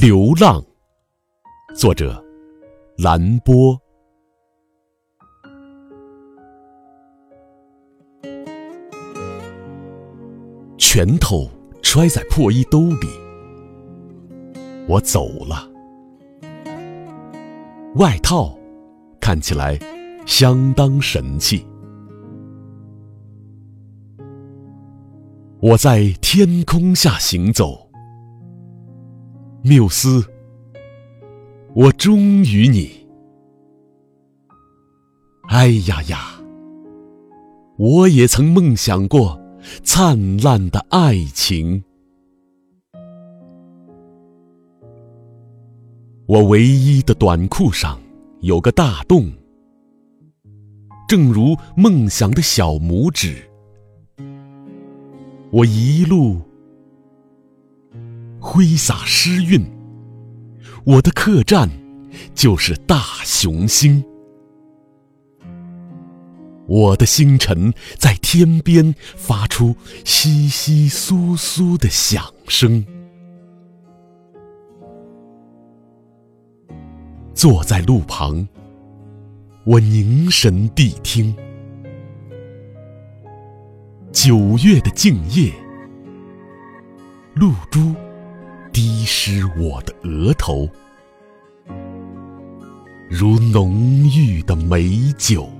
流浪，作者蓝波。拳头揣在破衣兜里，我走了。外套看起来相当神气。我在天空下行走，缪斯，我忠于你。哎呀呀，我也曾梦想过灿烂的爱情。我唯一的短裤上有个大洞，正如梦想的小拇指。我一路挥洒诗韵，我的客栈就是大雄星。我的星辰在天边发出窸窸窣窣的响声。坐在路旁，我凝神谛听。九月的静夜，露珠滴湿我的额头，如浓郁的美酒。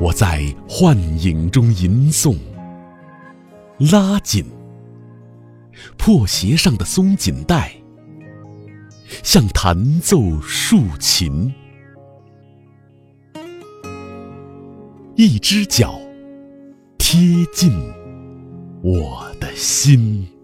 我在幻影中吟诵，拉紧破鞋上的松紧带，像弹奏竖琴。一只脚贴近我的心。